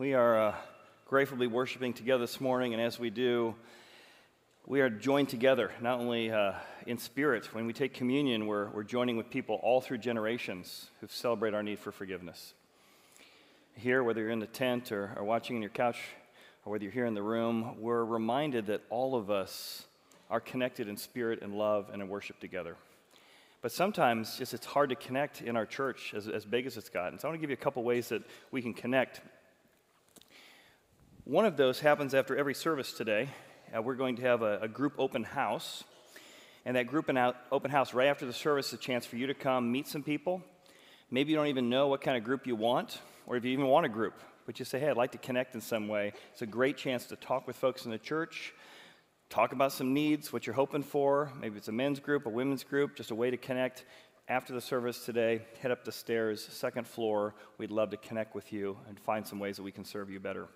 We are uh, grateful to be worshiping together this morning, and as we do, we are joined together, not only uh, in spirit. When we take communion, we're, we're joining with people all through generations who celebrate our need for forgiveness. Here, whether you're in the tent or, or watching on your couch, or whether you're here in the room, we're reminded that all of us are connected in spirit and love and in worship together. But sometimes just it's hard to connect in our church as, as big as it's gotten. So I want to give you a couple ways that we can connect. One of those happens after every service today. Uh, we're going to have a, a, group open house. And that group out, open house, right after the service, is a chance for you to come meet some people. Maybe you don't even know what kind of group you want, or if you even want a group, but you say, hey, I'd like to connect in some way. It's a great chance to talk with folks in the church, talk about some needs, what you're hoping for. Maybe it's a men's group, a women's group, just a way to connect. After the service today, head up the stairs, second floor. We'd love to connect with you and find some ways that we can serve you better.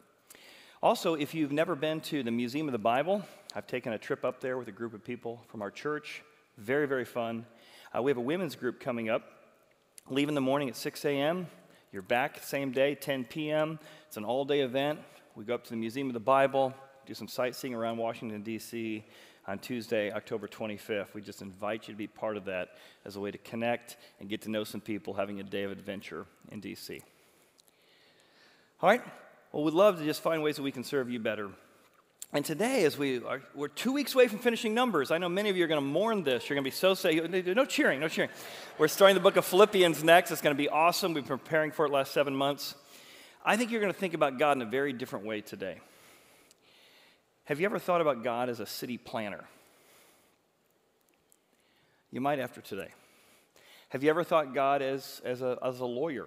Also, if you've never been to the Museum of the Bible, I've taken a trip up there with a group of people from our church. Very, very fun. Uh, we have a women's group coming up. Leave in the morning at 6 a.m. You're back same day, 10 p.m. It's an all day event. We go up to the Museum of the Bible, do some sightseeing around Washington, D.C. on Tuesday, October 25th. We just invite you to be part of that as a way to connect and get to know some people having a day of adventure in D.C. All right? Well, we'd love to just find ways that we can serve you better. And today, as we are, we're two weeks away from finishing Numbers. I know many of you are going to mourn this. You're going to be so sad. No cheering, no cheering. We're starting the book of Philippians next. It's going to be awesome. We've been preparing for it last seven months. I think you're going to think about God in a very different way today. Have you ever thought about God as a city planner? You might after today. Have you ever thought God as, as, a, as a lawyer?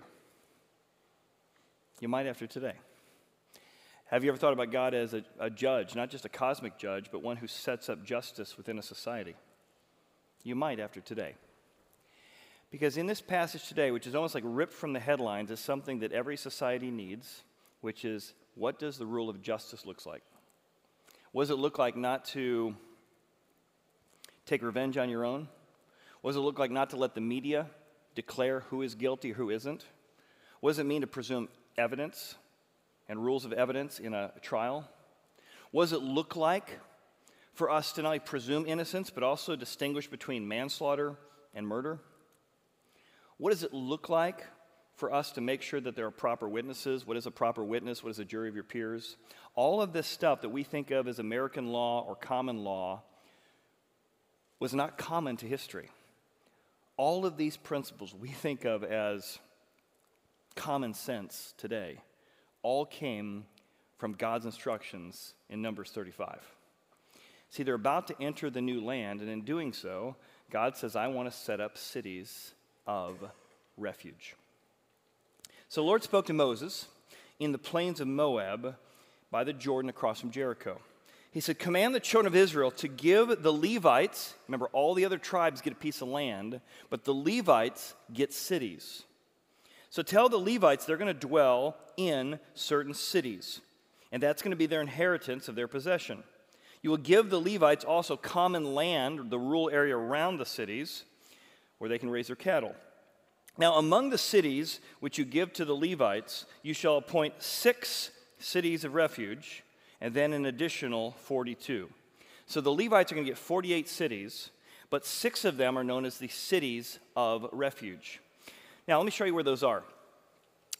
You might after today. Have you ever thought about God as a, a judge, not just a cosmic judge, but one who sets up justice within a society? You might after today. Because in this passage today, which is almost like ripped from the headlines, is something that every society needs, which is what does the rule of justice look like? What does it look like not to take revenge on your own? What does it look like not to let the media declare who is guilty who isn't? What does it mean to presume evidence and rules of evidence in a trial? What does it look like for us to not only presume innocence, but also distinguish between manslaughter and murder? What does it look like for us to make sure that there are proper witnesses. What is a proper witness? What is a jury of your peers? All of this stuff that we think of as American law or common law was not common to history. All of these principles we think of as common sense today all came from God's instructions in Numbers 35. See, they're about to enter the new land, and in doing so, God says, I want to set up cities of refuge. So the Lord spoke to Moses in the plains of Moab by the Jordan across from Jericho. He said, Command the children of Israel to give the Levites, remember, all the other tribes get a piece of land, but the Levites get cities. So tell the Levites they're going to dwell in certain cities, and that's going to be their inheritance of their possession. You will give the Levites also common land, the rural area around the cities, where they can raise their cattle. Now, among the cities which you give to the Levites, you shall appoint six cities of refuge, and then an additional 42. So the Levites are going to get 48 cities, but six of them are known as the cities of refuge. Now, let me show you where those are.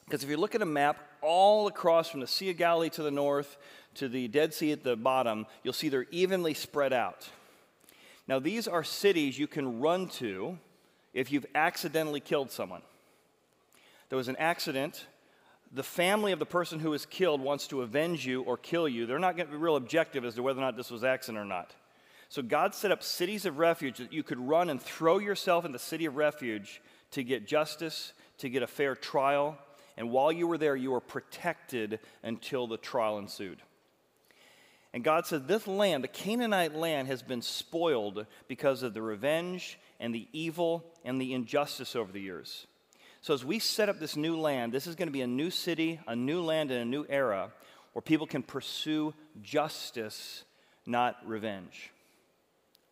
Because if you look at a map all across from the Sea of Galilee to the north to the Dead Sea at the bottom, you'll see they're evenly spread out. Now, these are cities you can run to if you've accidentally killed someone. There was an accident. The family of the person who was killed wants to avenge you or kill you. They're not going to be real objective as to whether or not this was accident or not. So God set up cities of refuge that you could run and throw yourself in the city of refuge to get justice, to get a fair trial. And while you were there, you were protected until the trial ensued. And God said, This land, the Canaanite land, has been spoiled because of the revenge and the evil and the injustice over the years. So, as we set up this new land, this is going to be a new city, a new land, and a new era where people can pursue justice, not revenge.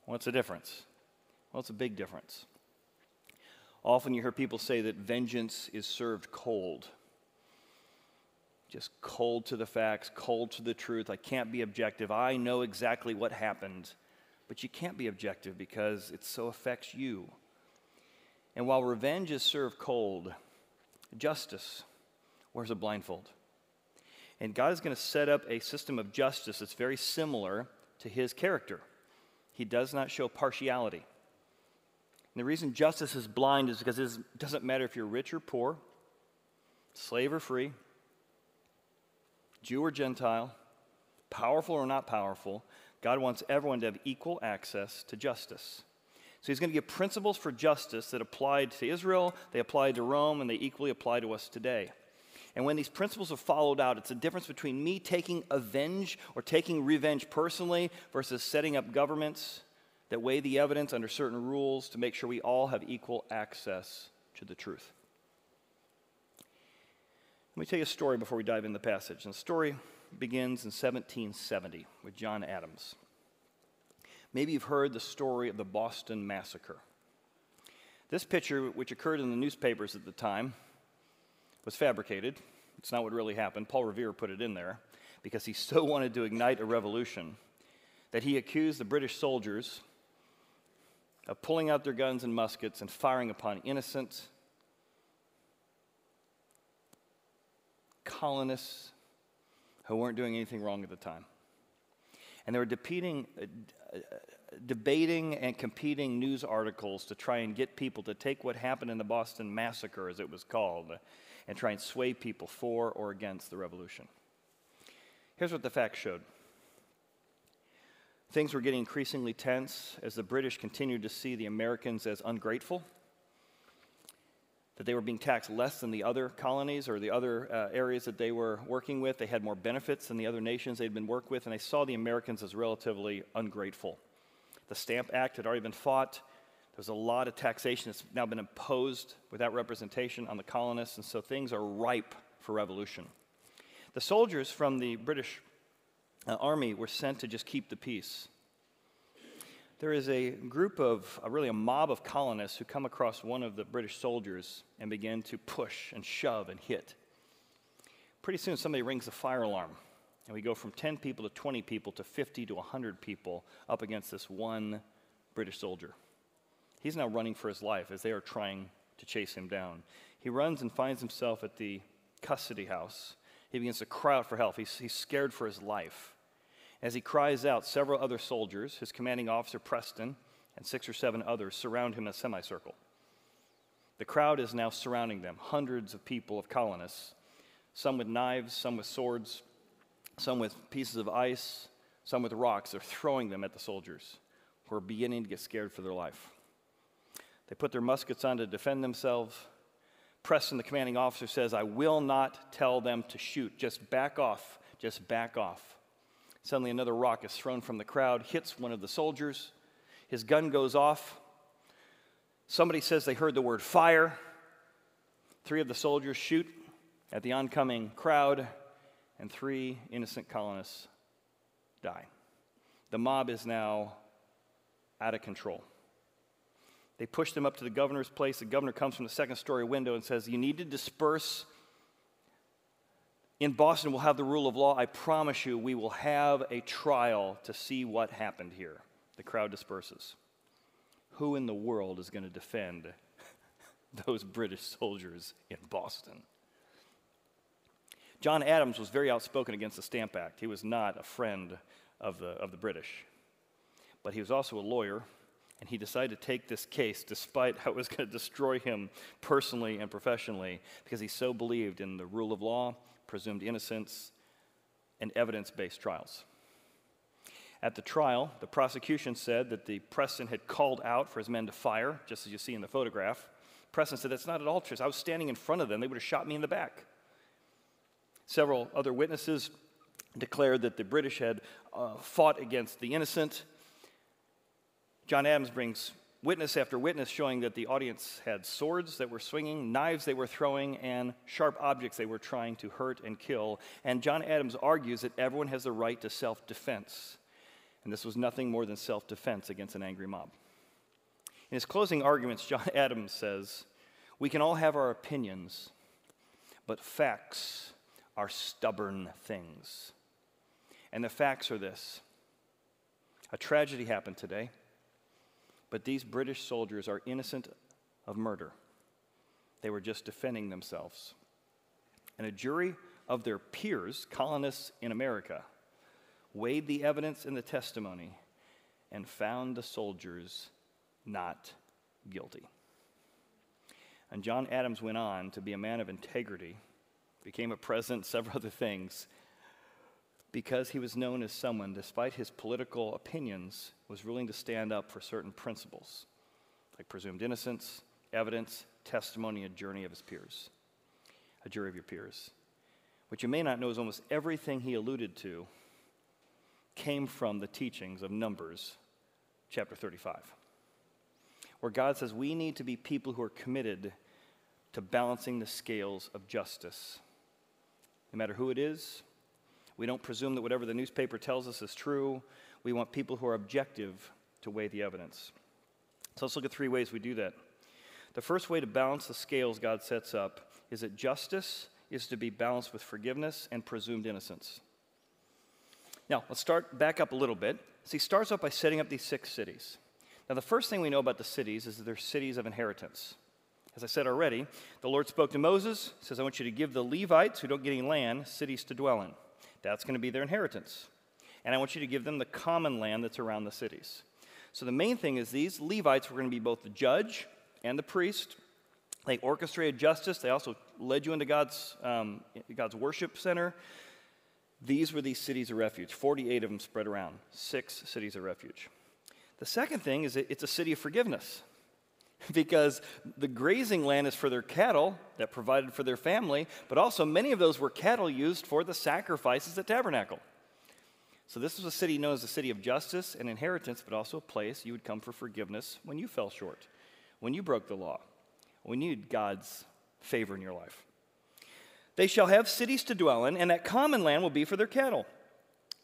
What's the difference? Well, it's a big difference. Often you hear people say that vengeance is served cold. just cold to the facts, cold to the truth. I can't be objective. I know exactly what happened. But you can't be objective because it so affects you. And while revenge is served cold, justice wears a blindfold. And God is going to set up a system of justice that's very similar to his character. He does not show partiality. And the reason justice is blind is because it doesn't matter if you're rich or poor, slave or free, Jew or Gentile, powerful or not powerful. God wants everyone to have equal access to justice. So he's going to give principles for justice that applied to Israel, they applied to Rome, and they equally apply to us today. And when these principles are followed out, it's a difference between me taking avenge or taking revenge personally versus setting up governments that weigh the evidence under certain rules to make sure we all have equal access to the truth. Let me tell you a story before we dive into the passage. And the story begins in 1770 with John Adams. Maybe you've heard the story of the Boston Massacre. This picture, which occurred in the newspapers at the time, was fabricated. It's not what really happened. Paul Revere put it in there because he so wanted to ignite a revolution that he accused the British soldiers of pulling out their guns and muskets and firing upon innocent colonists who weren't doing anything wrong at the time. And they were uh, uh, debating and competing news articles to try and get people to take what happened in the Boston Massacre, as it was called, and try and sway people for or against the revolution. Here's what the facts showed. Things were getting increasingly tense as the British continued to see the Americans as ungrateful that they were being taxed less than the other colonies or the other uh, areas that they were working with. They had more benefits than the other nations they'd been worked with, and they saw the Americans as relatively ungrateful. The Stamp Act had already been fought. There's a lot of taxation that's now been imposed without representation on the colonists, and so things are ripe for revolution. The soldiers from the British uh, Army were sent to just keep the peace there is a group of, uh, really a mob of colonists who come across one of the British soldiers and begin to push and shove and hit. Pretty soon, somebody rings the fire alarm, and we go from 10 people to 20 people to 50 to 100 people up against this one British soldier. He's now running for his life as they are trying to chase him down. He runs and finds himself at the Custom House. He begins to cry out for help. He's, he's scared for his life. As he cries out, several other soldiers, his commanding officer Preston, and six or seven others surround him in a semicircle. The crowd is now surrounding them, hundreds of people of colonists, some with knives, some with swords, some with pieces of ice, some with rocks. They're throwing them at the soldiers who are beginning to get scared for their life. They put their muskets on to defend themselves. Preston, the commanding officer, says, I will not tell them to shoot. Just back off. Just back off. Suddenly, another rock is thrown from the crowd, hits one of the soldiers. His gun goes off. Somebody says they heard the word fire. Three of the soldiers shoot at the oncoming crowd, and three innocent colonists die. The mob is now out of control. They push them up to the governor's place. The governor comes from the second story window and says, You need to disperse in Boston, we'll have the rule of law. I promise you, we will have a trial to see what happened here. The crowd disperses. Who in the world is going to defend those British soldiers in Boston? John Adams was very outspoken against the Stamp Act. He was not a friend of the, of the British. But he was also a lawyer, and he decided to take this case despite how it was going to destroy him personally and professionally because he so believed in the rule of law presumed innocence, and evidence based trials. At the trial, the prosecution said that the Preston had called out for his men to fire, just as you see in the photograph. Preston said, That's not at all true. I was standing in front of them, they would have shot me in the back. Several other witnesses declared that the British had uh, fought against the innocent. John Adams brings witness after witness showing that the audience had swords that were swinging, knives they were throwing, and sharp objects they were trying to hurt and kill. And John Adams argues that everyone has the right to self defense. And this was nothing more than self defense against an angry mob. In his closing arguments, John Adams says, We can all have our opinions, but facts are stubborn things. And the facts are this a tragedy happened today, but these British soldiers are innocent of murder. They were just defending themselves. And a jury of their peers, colonists in America, weighed the evidence and the testimony and found the soldiers not guilty. And John Adams went on to be a man of integrity, became a president, several other things, because he was known as someone, despite his political opinions, was willing to stand up for certain principles, like presumed innocence, evidence, testimony, and journey of his peers, a jury of your peers. What you may not know is almost everything he alluded to came from the teachings of Numbers chapter 35, where God says we need to be people who are committed to balancing the scales of justice. No matter who it is, we don't presume that whatever the newspaper tells us is true. We want people who are objective to weigh the evidence. So let's look at three ways we do that. The first way to balance the scales God sets up is that justice is to be balanced with forgiveness and presumed innocence. Now, let's start back up a little bit. So he starts off by setting up these six cities. Now, the first thing we know about the cities is that they're cities of inheritance. As I said already, the Lord spoke to Moses, says, I want you to give the Levites who don't get any land cities to dwell in. That's going to be their inheritance. And I want you to give them the common land that's around the cities. So the main thing is these Levites were going to be both the judge and the priest. They orchestrated justice. They also led you into God's, um, God's worship center. These were these cities of refuge, 48 of them spread around, six cities of refuge. The second thing is it's a city of forgiveness because the grazing land is for their cattle that provided for their family, but also many of those were cattle used for the sacrifices at Tabernacle. So this was a city known as the city of justice and inheritance, but also a place you would come for forgiveness when you fell short, when you broke the law, when you needed God's favor in your life. They shall have cities to dwell in, and that common land will be for their cattle,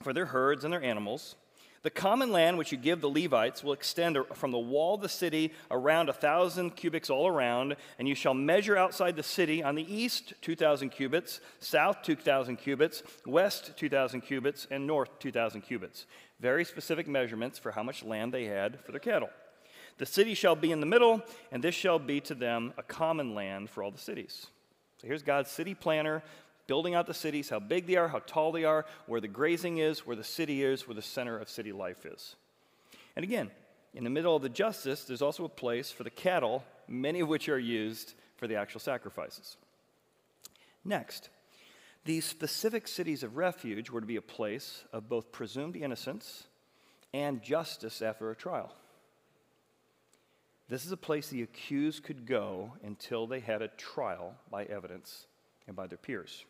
for their herds and their animals. The common land which you give the Levites will extend from the wall of the city around a thousand cubits all around, and you shall measure outside the city on the east 2,000 cubits, south 2,000 cubits, west 2,000 cubits, and north 2,000 cubits. Very specific measurements for how much land they had for their cattle. The city shall be in the middle, and this shall be to them a common land for all the cities. So here's God's city planner building out the cities, how big they are, how tall they are, where the grazing is, where the city is, where the center of city life is. And again, in the middle of the justice, there's also a place for the cattle, many of which are used for the actual sacrifices. Next, these specific cities of refuge were to be a place of both presumed innocence and justice after a trial. This is a place the accused could go until they had a trial by evidence and by their peers.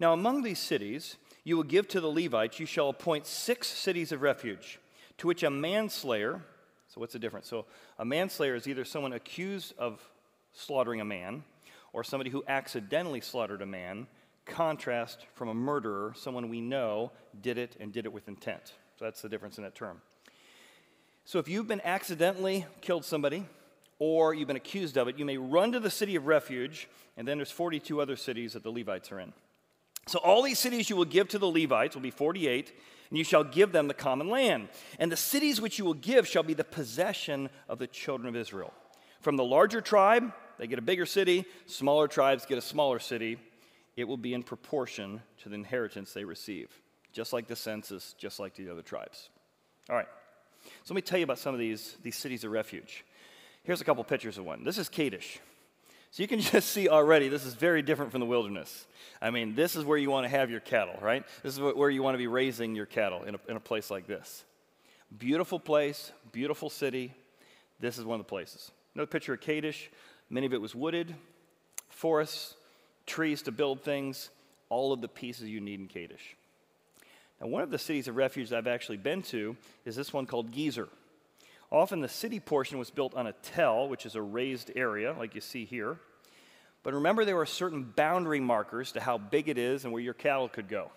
Now, among these cities, you will give to the Levites, you shall appoint six cities of refuge, to which a manslayer, so what's the difference? So, a manslayer is either someone accused of slaughtering a man or somebody who accidentally slaughtered a man, contrast from a murderer, someone we know did it and did it with intent. So, that's the difference in that term. So if you've been accidentally killed somebody or you've been accused of it, you may run to the city of refuge, and then there's 42 other cities that the Levites are in. So all these cities you will give to the Levites will be 48, and you shall give them the common land. And the cities which you will give shall be the possession of the children of Israel. From the larger tribe, they get a bigger city, smaller tribes get a smaller city. It will be in proportion to the inheritance they receive, just like the census, just like the other tribes. All right. So let me tell you about some of these, these cities of refuge. Here's a couple pictures of one. This is Kadesh. So you can just see already this is very different from the wilderness. I mean, this is where you want to have your cattle, right? This is where you want to be raising your cattle in a, in a place like this. Beautiful place, beautiful city. This is one of the places. Another picture of Kadesh. Many of it was wooded, forests, trees to build things, all of the pieces you need in Kadesh. Now, one of the cities of refuge I've actually been to is this one called Gezer. Often the city portion was built on a tell, which is a raised area, like you see here. But remember, there were certain boundary markers to how big it is and where your cattle could go.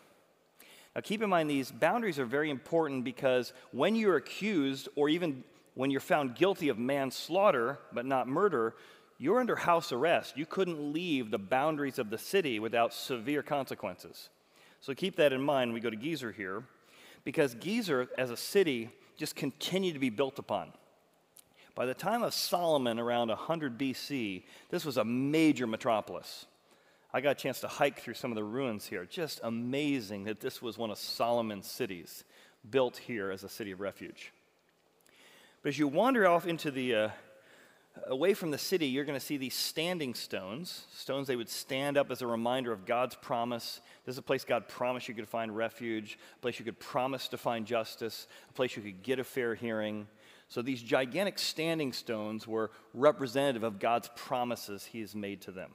Now, keep in mind, these boundaries are very important because when you're accused, or even when you're found guilty of manslaughter but not murder, you're under house arrest. You couldn't leave the boundaries of the city without severe consequences. So keep that in mind when we go to Gezer here, because Gezer, as a city, just continued to be built upon. By the time of Solomon, around 100 BC, this was a major metropolis. I got a chance to hike through some of the ruins here. Just amazing that this was one of Solomon's cities, built here as a city of refuge. But as you wander off into the uh, away from the city, you're going to see these standing stones, stones they would stand up as a reminder of God's promise. This is a place God promised you could find refuge, a place you could promise to find justice, a place you could get a fair hearing. So these gigantic standing stones were representative of God's promises he has made to them.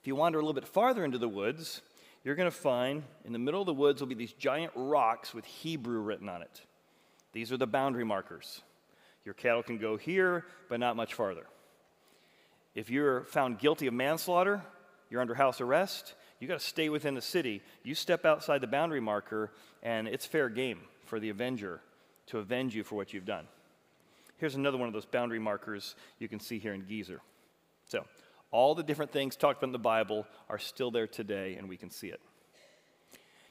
If you wander a little bit farther into the woods, you're going to find in the middle of the woods will be these giant rocks with Hebrew written on it. These are the boundary markers. Your cattle can go here, but not much farther. If you're found guilty of manslaughter, you're under house arrest, you got to stay within the city. You step outside the boundary marker, and it's fair game for the avenger to avenge you for what you've done. Here's another one of those boundary markers you can see here in Gezer. So, all the different things talked about in the Bible are still there today, and we can see it.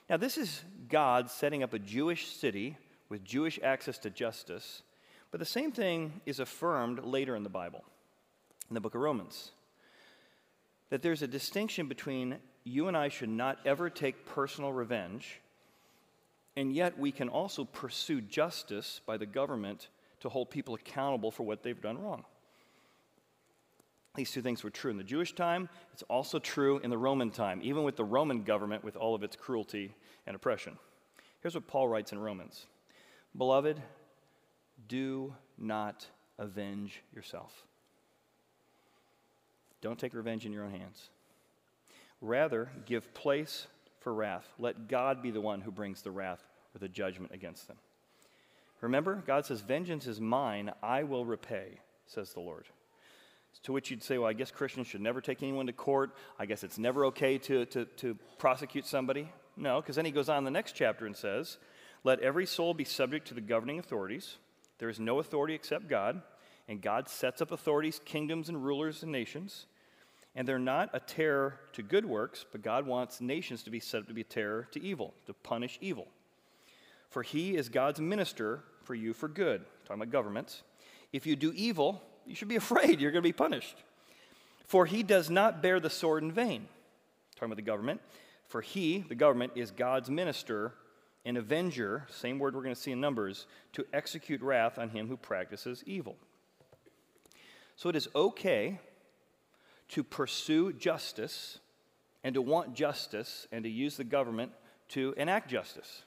Now, this is God setting up a Jewish city with Jewish access to justice but the same thing is affirmed later in the Bible, in the book of Romans. That there's a distinction between you and I should not ever take personal revenge, and yet we can also pursue justice by the government to hold people accountable for what they've done wrong. These two things were true in the Jewish time. It's also true in the Roman time, even with the Roman government with all of its cruelty and oppression. Here's what Paul writes in Romans Beloved, do not avenge yourself. Don't take revenge in your own hands. Rather, give place for wrath. Let God be the one who brings the wrath or the judgment against them. Remember, God says, Vengeance is mine, I will repay, says the Lord. To which you'd say, Well, I guess Christians should never take anyone to court. I guess it's never okay to, to, to prosecute somebody. No, because then he goes on in the next chapter and says, Let every soul be subject to the governing authorities there is no authority except God, and God sets up authorities, kingdoms, and rulers and nations. And they're not a terror to good works, but God wants nations to be set up to be a terror to evil, to punish evil. For he is God's minister for you for good. talking about governments. If you do evil, you should be afraid you're going to be punished. For he does not bear the sword in vain. talking about the government. For he, the government, is God's minister an avenger, same word we're going to see in Numbers, to execute wrath on him who practices evil. So it is okay to pursue justice and to want justice and to use the government to enact justice.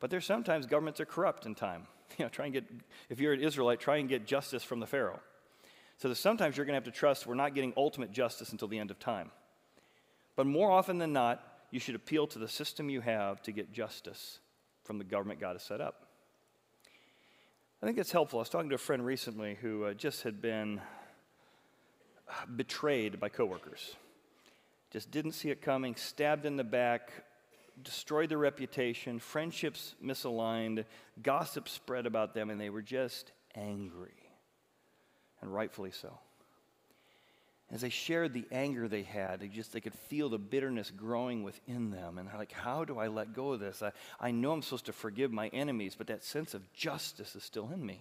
But there's sometimes governments are corrupt in time. You know, try and get, if you're an Israelite, try and get justice from the Pharaoh. So there's sometimes you're going to have to trust we're not getting ultimate justice until the end of time. But more often than not, you should appeal to the system you have to get justice from the government God has set up. I think it's helpful. I was talking to a friend recently who uh, just had been betrayed by coworkers. Just didn't see it coming, stabbed in the back, destroyed their reputation, friendships misaligned, gossip spread about them, and they were just angry. And rightfully so. As they shared the anger they had, they just they could feel the bitterness growing within them. And they're like, how do I let go of this? I, I know I'm supposed to forgive my enemies, but that sense of justice is still in me.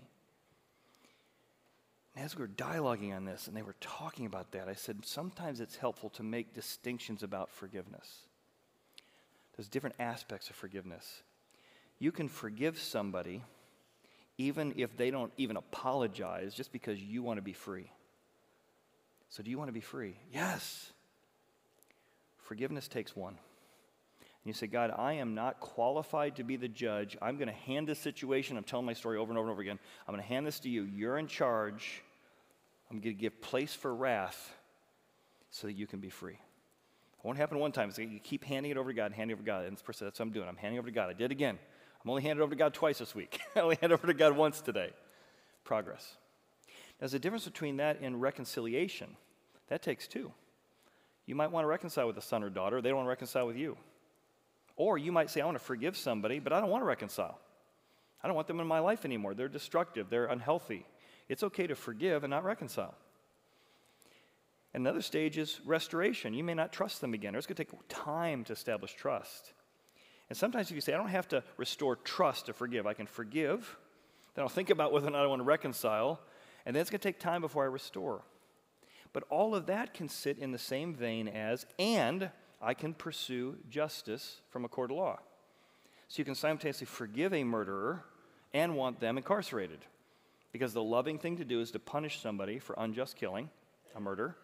And as we were dialoguing on this and they were talking about that, I said, sometimes it's helpful to make distinctions about forgiveness. There's different aspects of forgiveness. You can forgive somebody even if they don't even apologize just because you want to be free. So, do you want to be free? Yes. Forgiveness takes one. And you say, God, I am not qualified to be the judge. I'm going to hand this situation, I'm telling my story over and over and over again. I'm going to hand this to you. You're in charge. I'm going to give place for wrath so that you can be free. It won't happen one time. So you keep handing it over to God, handing it over to God. And this person, that's what I'm doing. I'm handing over to God. I did it again. I'm only it over to God twice this week. I only handed over to God once today. Progress. There's a difference between that and reconciliation. That takes two. You might want to reconcile with a son or daughter, they don't want to reconcile with you. Or you might say, I want to forgive somebody, but I don't want to reconcile. I don't want them in my life anymore. They're destructive, they're unhealthy. It's okay to forgive and not reconcile. Another stage is restoration. You may not trust them again, or it's going to take time to establish trust. And sometimes if you say, I don't have to restore trust to forgive, I can forgive, then I'll think about whether or not I want to reconcile, and then it's going to take time before I restore. But all of that can sit in the same vein as, and I can pursue justice from a court of law. So you can simultaneously forgive a murderer and want them incarcerated. Because the loving thing to do is to punish somebody for unjust killing, a murder,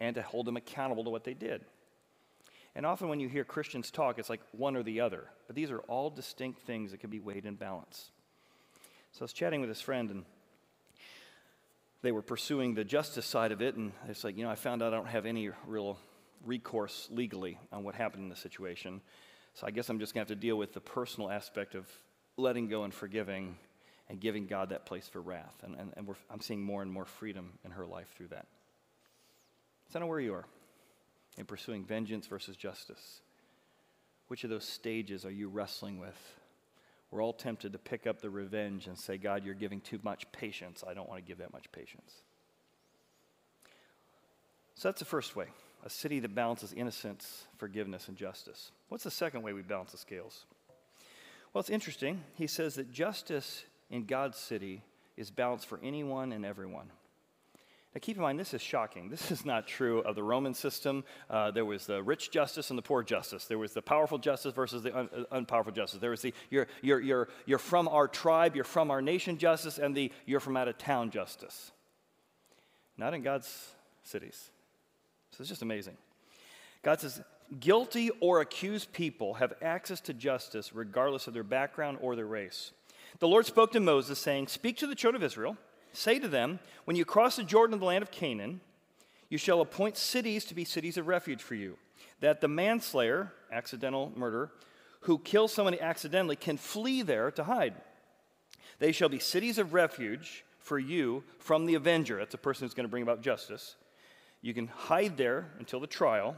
and to hold them accountable to what they did. And often when you hear Christians talk, it's like one or the other. But these are all distinct things that can be weighed in balance. So I was chatting with this friend, and they were pursuing the justice side of it. And it's like, you know, I found out I don't have any real recourse legally on what happened in the situation. So I guess I'm just going to have to deal with the personal aspect of letting go and forgiving and giving God that place for wrath. And, and, and I'm seeing more and more freedom in her life through that. So I know where you are in pursuing vengeance versus justice. Which of those stages are you wrestling with? We're all tempted to pick up the revenge and say, God, you're giving too much patience. I don't want to give that much patience. So that's the first way a city that balances innocence, forgiveness, and justice. What's the second way we balance the scales? Well, it's interesting. He says that justice in God's city is balanced for anyone and everyone. Now, keep in mind, this is shocking. This is not true of the Roman system. Uh, there was the rich justice and the poor justice. There was the powerful justice versus the un- uh, unpowerful justice. There was the you're, you're, you're, you're from our tribe, you're from our nation justice, and the you're from out of town justice. Not in God's cities. So it's just amazing. God says, guilty or accused people have access to justice regardless of their background or their race. The Lord spoke to Moses, saying, Speak to the children of Israel Say to them, When you cross the Jordan in the land of Canaan, you shall appoint cities to be cities of refuge for you, that the manslayer, accidental murder, who kills somebody accidentally can flee there to hide. They shall be cities of refuge for you from the avenger. That's a person who's going to bring about justice. You can hide there until the trial.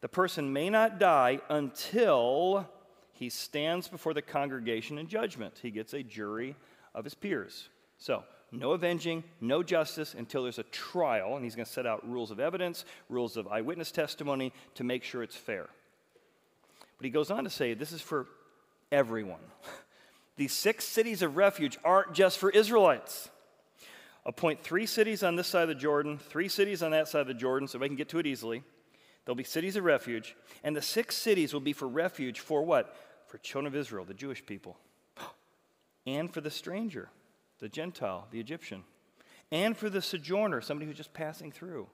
The person may not die until he stands before the congregation in judgment. He gets a jury of his peers. So, no avenging, no justice until there's a trial, and he's going to set out rules of evidence, rules of eyewitness testimony to make sure it's fair. But he goes on to say this is for everyone. These six cities of refuge aren't just for Israelites. Appoint three cities on this side of the Jordan, three cities on that side of the Jordan, so we can get to it easily. There'll be cities of refuge, and the six cities will be for refuge for what? For children of Israel, the Jewish people, and for the stranger the Gentile, the Egyptian, and for the sojourner, somebody who's just passing through.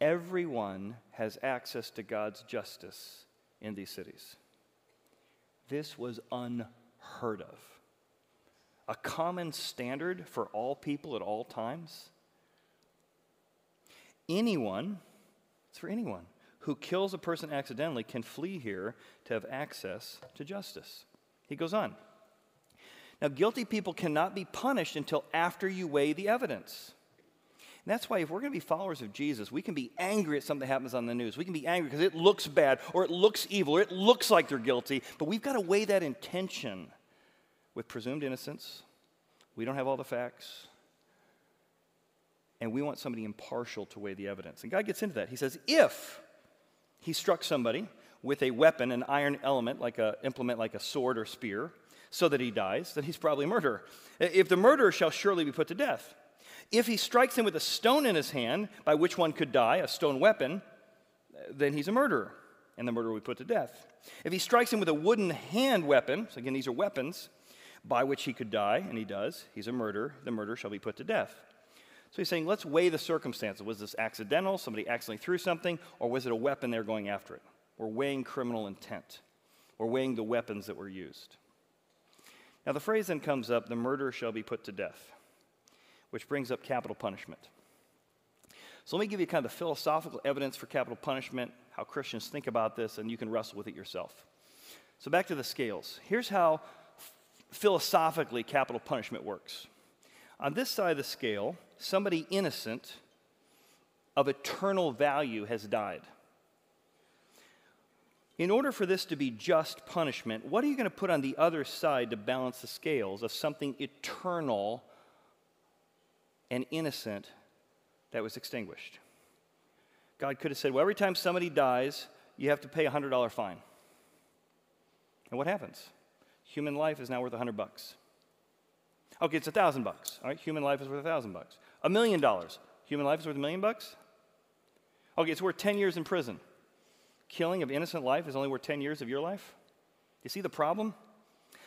Everyone has access to God's justice in these cities. This was unheard of. A common standard for all people at all times. Anyone, it's for anyone, who kills a person accidentally can flee here to have access to justice. He goes on. Now, guilty people cannot be punished until after you weigh the evidence. And that's why, if we're going to be followers of Jesus, we can be angry at something that happens on the news. We can be angry because it looks bad, or it looks evil, or it looks like they're guilty, but we've got to weigh that intention with presumed innocence. We don't have all the facts. And we want somebody impartial to weigh the evidence. And God gets into that. He says, if he struck somebody with a weapon, an iron element, like a implement like a sword or spear, so that he dies, then he's probably a murderer. If the murderer shall surely be put to death. If he strikes him with a stone in his hand, by which one could die, a stone weapon, then he's a murderer, and the murderer will be put to death. If he strikes him with a wooden hand weapon, so again, these are weapons, by which he could die, and he does, he's a murderer, the murderer shall be put to death. So he's saying, let's weigh the circumstances. Was this accidental? Somebody accidentally threw something? Or was it a weapon they're going after it? We're weighing criminal intent. We're weighing the weapons that were used. Now, the phrase then comes up the murderer shall be put to death, which brings up capital punishment. So, let me give you kind of the philosophical evidence for capital punishment, how Christians think about this, and you can wrestle with it yourself. So, back to the scales. Here's how philosophically capital punishment works. On this side of the scale, somebody innocent of eternal value has died. In order for this to be just punishment, what are you going to put on the other side to balance the scales of something eternal and innocent that was extinguished? God could have said, well, every time somebody dies, you have to pay a $100 fine. And what happens? Human life is now worth 100 bucks. Okay, it's a thousand bucks. All right, human life is worth a thousand bucks. A million dollars. Human life is worth a million bucks? Okay, it's worth 10 years in prison. Killing of innocent life is only worth 10 years of your life? You see the problem?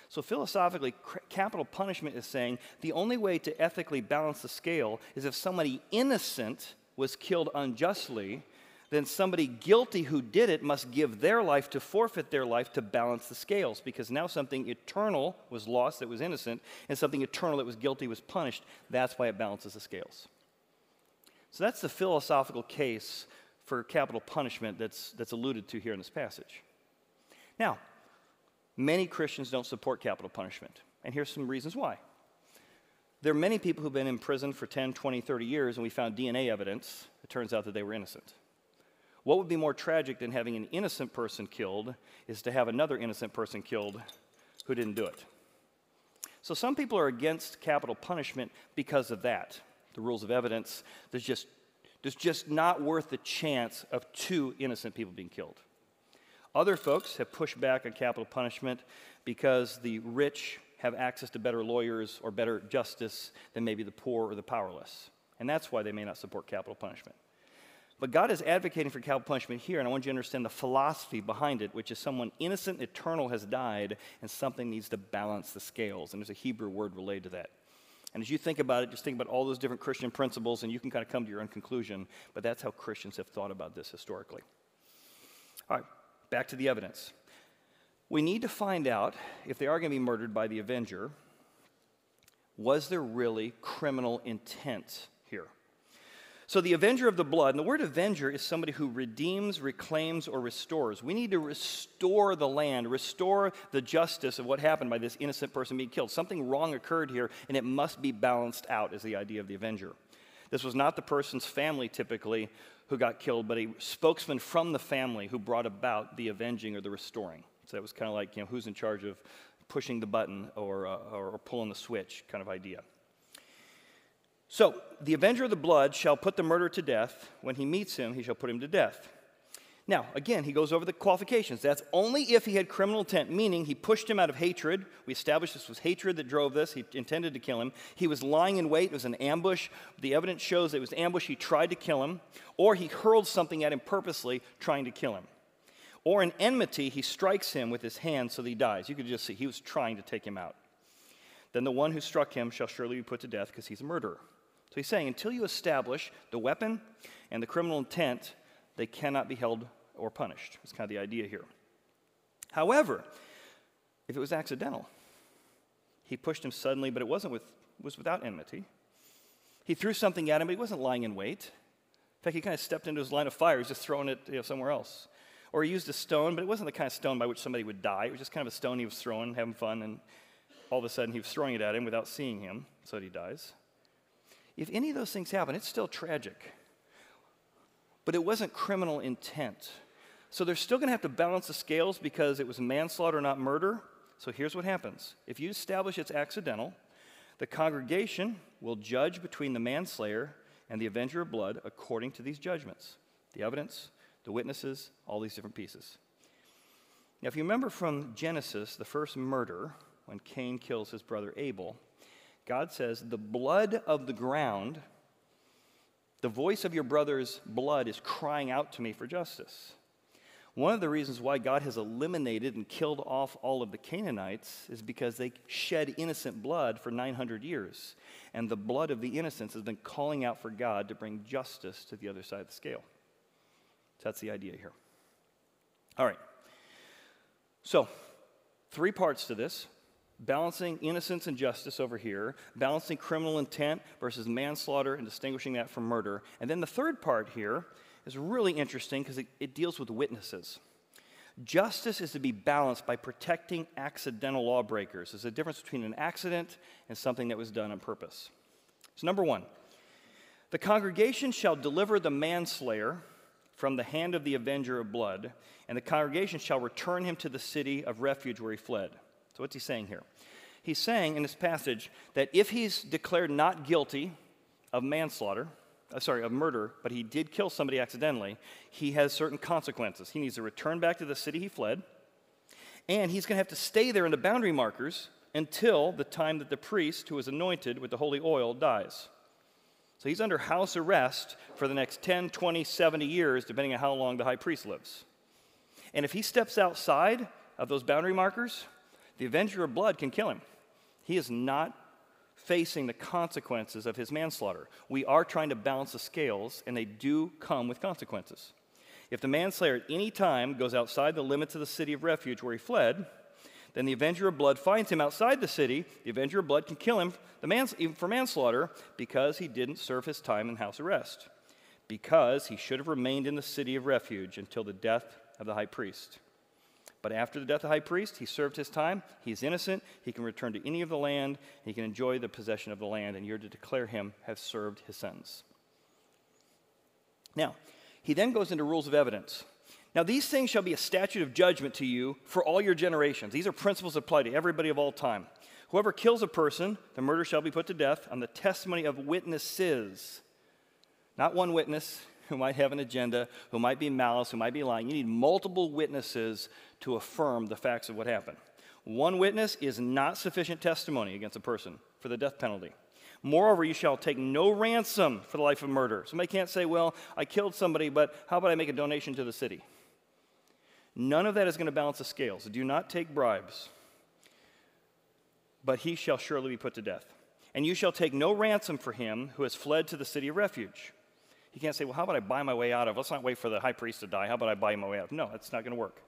So, philosophically, capital punishment is saying the only way to ethically balance the scale is if somebody innocent was killed unjustly, then somebody guilty who did it must give their life to forfeit their life to balance the scales because now something eternal was lost that was innocent and something eternal that was guilty was punished. That's why it balances the scales. So, that's the philosophical case for capital punishment that's, that's alluded to here in this passage. Now, Many Christians don't support capital punishment. And here's some reasons why. There are many people who've been in prison for 10, 20, 30 years, and we found DNA evidence. It turns out that they were innocent. What would be more tragic than having an innocent person killed is to have another innocent person killed who didn't do it. So some people are against capital punishment because of that. The rules of evidence, there's just, there's just not worth the chance of two innocent people being killed. Other folks have pushed back on capital punishment because the rich have access to better lawyers or better justice than maybe the poor or the powerless. And that's why they may not support capital punishment. But God is advocating for capital punishment here, and I want you to understand the philosophy behind it, which is someone innocent, eternal has died, and something needs to balance the scales. And there's a Hebrew word related to that. And as you think about it, just think about all those different Christian principles, and you can kind of come to your own conclusion. But that's how Christians have thought about this historically. All right, back to the evidence. We need to find out if they are going to be murdered by the avenger, was there really criminal intent? So, the avenger of the blood, and the word avenger is somebody who redeems, reclaims, or restores. We need to restore the land, restore the justice of what happened by this innocent person being killed. Something wrong occurred here, and it must be balanced out, is the idea of the avenger. This was not the person's family typically who got killed, but a spokesman from the family who brought about the avenging or the restoring. So it was kind of like, you know, who's in charge of pushing the button or, uh, or pulling the switch kind of idea. So, the avenger of the blood shall put the murderer to death. When he meets him, he shall put him to death. Now, again, he goes over the qualifications. That's only if he had criminal intent, meaning he pushed him out of hatred. We established this was hatred that drove this. He intended to kill him. He was lying in wait. It was an ambush. The evidence shows it was ambush. He tried to kill him, or he hurled something at him purposely, trying to kill him. Or in enmity, he strikes him with his hand so that he dies. You could just see he was trying to take him out. Then the one who struck him shall surely be put to death because he's a murderer. So he's saying until you establish the weapon and the criminal intent, they cannot be held or punished. That's kind of the idea here. However, if it was accidental, he pushed him suddenly, but it wasn't with, was without enmity. He threw something at him, but he wasn't lying in wait. In fact, he kind of stepped into his line of fire. He was just throwing it you know, somewhere else. Or he used a stone, but it wasn't the kind of stone by which somebody would die. It was just kind of a stone he was throwing, having fun, and all of a sudden he was throwing it at him without seeing him, so that he dies. If any of those things happen, it's still tragic. But it wasn't criminal intent. So they're still going to have to balance the scales because it was manslaughter, not murder. So here's what happens if you establish it's accidental, the congregation will judge between the manslayer and the avenger of blood according to these judgments the evidence, the witnesses, all these different pieces. Now, if you remember from Genesis, the first murder, when Cain kills his brother Abel, God says, The blood of the ground, the voice of your brother's blood is crying out to me for justice. One of the reasons why God has eliminated and killed off all of the Canaanites is because they shed innocent blood for 900 years. And the blood of the innocents has been calling out for God to bring justice to the other side of the scale. So that's the idea here. All right. So, three parts to this balancing innocence and justice over here, balancing criminal intent versus manslaughter and distinguishing that from murder. And then the third part here is really interesting because it, it deals with witnesses. Justice is to be balanced by protecting accidental lawbreakers. There's a difference between an accident and something that was done on purpose. So, number one, the congregation shall deliver the manslayer from the hand of the avenger of blood, and the congregation shall return him to the city of refuge where he fled. So, what's he saying here? He's saying in this passage that if he's declared not guilty of manslaughter, uh, sorry, of murder, but he did kill somebody accidentally, he has certain consequences. He needs to return back to the city he fled, and he's going to have to stay there in the boundary markers until the time that the priest who was anointed with the holy oil dies. So he's under house arrest for the next 10, 20, 70 years, depending on how long the high priest lives. And if he steps outside of those boundary markers, the avenger of blood can kill him. He is not facing the consequences of his manslaughter. We are trying to balance the scales, and they do come with consequences. If the manslayer at any time goes outside the limits of the city of refuge where he fled, then the avenger of blood finds him outside the city. The avenger of blood can kill him mans- even for manslaughter because he didn't serve his time in house arrest, because he should have remained in the city of refuge until the death of the high priest. But after the death of the high priest, he served his time. He's innocent. He can return to any of the land. He can enjoy the possession of the land, and you're to declare him have served his sentence. Now, he then goes into rules of evidence. Now, these things shall be a statute of judgment to you for all your generations. These are principles that apply to everybody of all time. Whoever kills a person, the murder shall be put to death on the testimony of witnesses. Not one witness who might have an agenda, who might be malice, who might be lying. You need multiple witnesses to affirm the facts of what happened. One witness is not sufficient testimony against a person for the death penalty. Moreover, you shall take no ransom for the life of murder. Somebody can't say, well, I killed somebody, but how about I make a donation to the city? None of that is going to balance the scales. Do not take bribes, but he shall surely be put to death. And you shall take no ransom for him who has fled to the city of refuge. He can't say, well, how about I buy my way out of? Let's not wait for the high priest to die. How about I buy my way out? No, that's not going to work.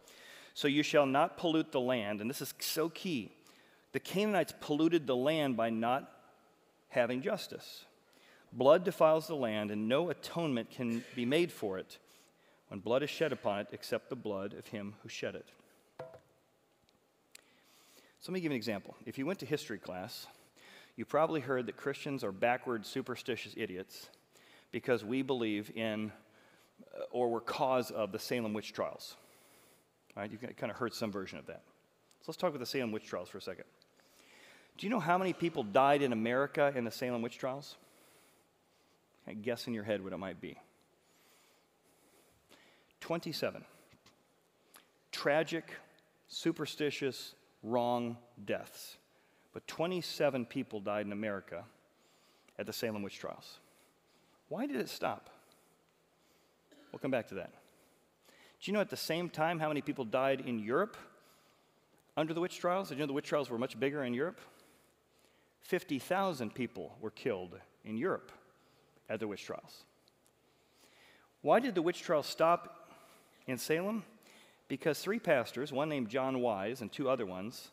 So you shall not pollute the land, and this is so key. The Canaanites polluted the land by not having justice. Blood defiles the land, and no atonement can be made for it when blood is shed upon it except the blood of him who shed it. So let me give you an example. If you went to history class, you probably heard that Christians are backward, superstitious idiots because we believe in uh, or were cause of the Salem witch trials. Right? You've kind of heard some version of that. So let's talk about the Salem witch trials for a second. Do you know how many people died in America in the Salem witch trials? I guess in your head what it might be. 27. Tragic, superstitious, wrong deaths. But 27 people died in America at the Salem witch trials. Why did it stop? We'll come back to that. Do you know at the same time how many people died in Europe under the witch trials? Did you know the witch trials were much bigger in Europe? 50,000 people were killed in Europe at the witch trials. Why did the witch trials stop in Salem? Because three pastors, one named John Wise and two other ones,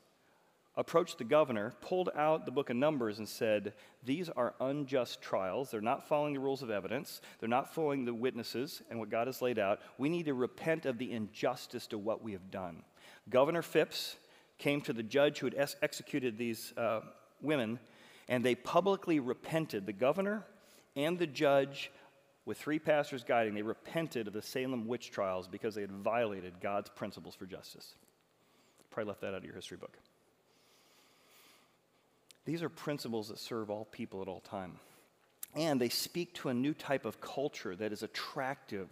approached the governor, pulled out the book of Numbers, and said, These are unjust trials. They're not following the rules of evidence, they're not following the witnesses and what God has laid out. We need to repent of the injustice to what we have done. Governor Phips came to the judge who had ex- executed these uh, women, and they publicly repented. The governor and the judge, with three pastors guiding, they repented of the Salem witch trials because they had violated God's principles for justice. Probably left that out of your history book. These are principles that serve all people at all time. And they speak to a new type of culture that is attractive.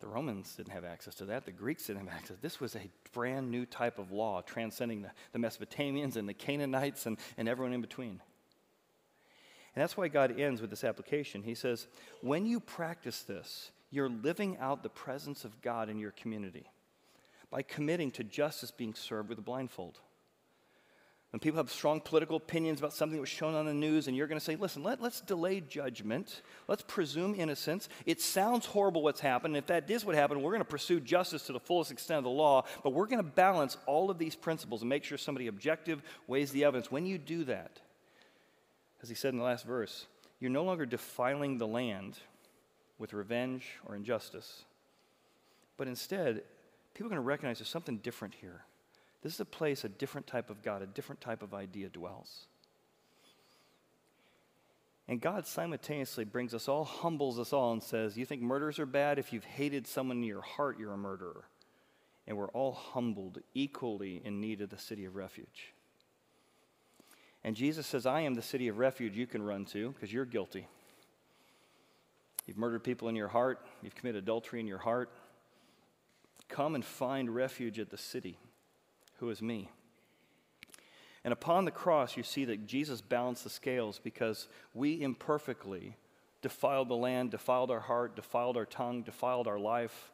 The Romans didn't have access to that. The Greeks didn't have access. This was a brand new type of law, transcending the, the Mesopotamians and the Canaanites and, and everyone in between. And that's why God ends with this application. He says, When you practice this, you're living out the presence of God in your community by committing to justice being served with a blindfold. When people have strong political opinions about something that was shown on the news, and you're going to say, listen, let, us delay judgment. Let's presume innocence. It sounds horrible what's happened. If that is what happened, we're going to pursue justice to the fullest extent of the law, but we're going to balance all of these principles and make sure somebody objective weighs the evidence. When you do that, as he said in the last verse, you're no longer defiling the land with revenge or injustice, but instead, people are going to recognize there's something different here. This is a place a different type of God, a different type of idea dwells. And God simultaneously brings us all, humbles us all, and says, You think murders are bad? If you've hated someone in your heart, you're a murderer. And we're all humbled equally in need of the city of refuge. And Jesus says, I am the city of refuge you can run to because you're guilty. You've murdered people in your heart, you've committed adultery in your heart. Come and find refuge at the city, who is me. And upon the cross, you see that Jesus balanced the scales because we imperfectly defiled the land, defiled our heart, defiled our tongue, defiled our life.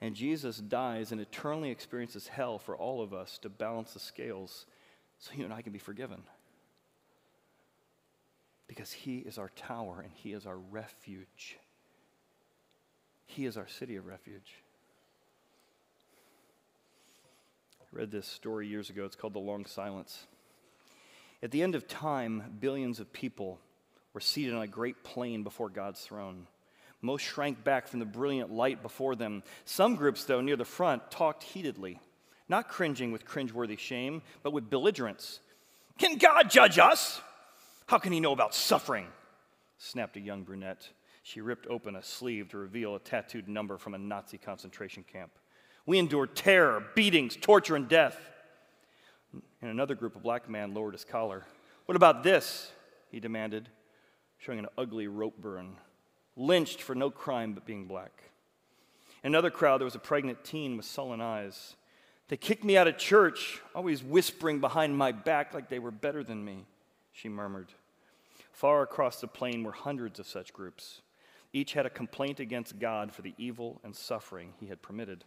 And Jesus dies and eternally experiences hell for all of us to balance the scales so you and I can be forgiven. Because He is our tower and He is our refuge. He is our city of refuge. I read this story years ago. It's called The Long Silence. At the end of time, billions of people were seated on a great plain before God's throne. Most shrank back from the brilliant light before them. Some groups, though, near the front, talked heatedly, not cringing with cringeworthy shame, but with belligerence. Can God judge us? How can he know about suffering? snapped a young brunette. She ripped open a sleeve to reveal a tattooed number from a Nazi concentration camp. We endured terror, beatings, torture, and death. And another group, a black man lowered his collar. What about this? he demanded, showing an ugly rope burn. Lynched for no crime but being black. In another crowd, there was a pregnant teen with sullen eyes. They kicked me out of church, always whispering behind my back like they were better than me, she murmured. Far across the plain were hundreds of such groups. Each had a complaint against God for the evil and suffering he had permitted.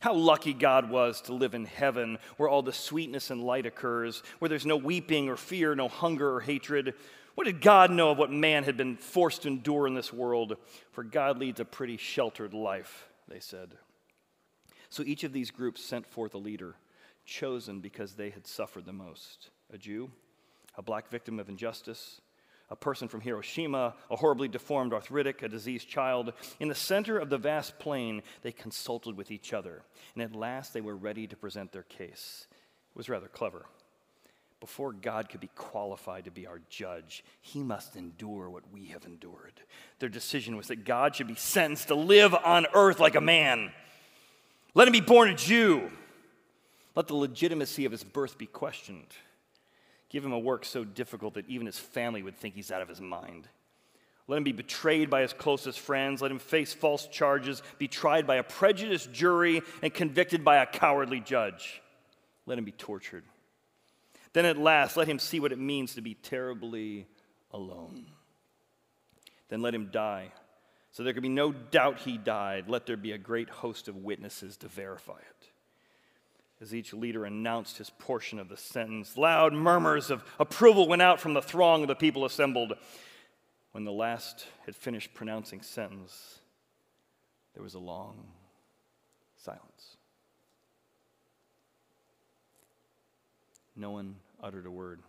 How lucky God was to live in heaven where all the sweetness and light occurs, where there's no weeping or fear, no hunger or hatred. What did God know of what man had been forced to endure in this world? For God leads a pretty sheltered life, they said. So each of these groups sent forth a leader, chosen because they had suffered the most a Jew, a black victim of injustice, a person from Hiroshima, a horribly deformed arthritic, a diseased child. In the center of the vast plain, they consulted with each other, and at last they were ready to present their case. It was rather clever. Before God could be qualified to be our judge, he must endure what we have endured. Their decision was that God should be sentenced to live on earth like a man. Let him be born a Jew. Let the legitimacy of his birth be questioned. Give him a work so difficult that even his family would think he's out of his mind. Let him be betrayed by his closest friends. Let him face false charges, be tried by a prejudiced jury, and convicted by a cowardly judge. Let him be tortured. Then at last, let him see what it means to be terribly alone. Then let him die, so there can be no doubt he died. Let there be a great host of witnesses to verify it as each leader announced his portion of the sentence. Loud murmurs of approval went out from the throng of the people assembled. When the last had finished pronouncing sentence, there was a long silence. No one uttered a word.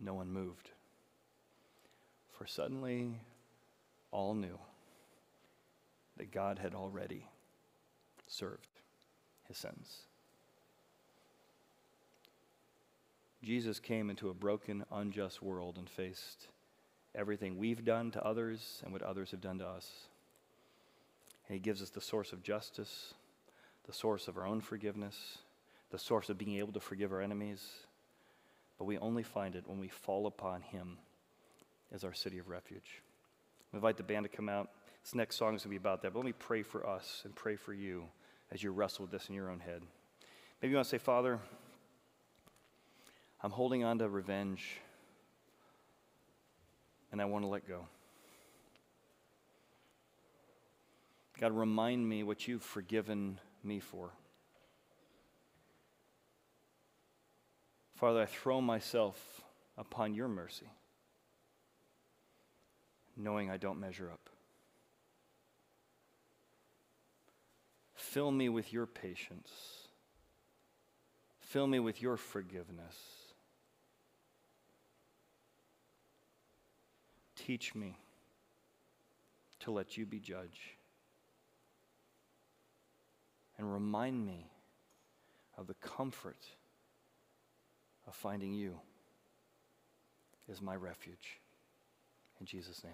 No one moved. For suddenly, all knew that God had already served his sentence. Jesus came into a broken, unjust world and faced everything we've done to others and what others have done to us. And he gives us the source of justice, the source of our own forgiveness, the source of being able to forgive our enemies. But we only find it when we fall upon him as our city of refuge. Invite the band to come out. This next song is going to be about that. But let me pray for us and pray for you as you wrestle with this in your own head. Maybe you want to say, Father, I'm holding on to revenge and I want to let go. God, remind me what you've forgiven me for. Father, I throw myself upon your mercy, knowing I don't measure up. Fill me with your patience. Fill me with your forgiveness. Teach me to let you be judge. And remind me of the comfort of finding you as my refuge. In Jesus' name.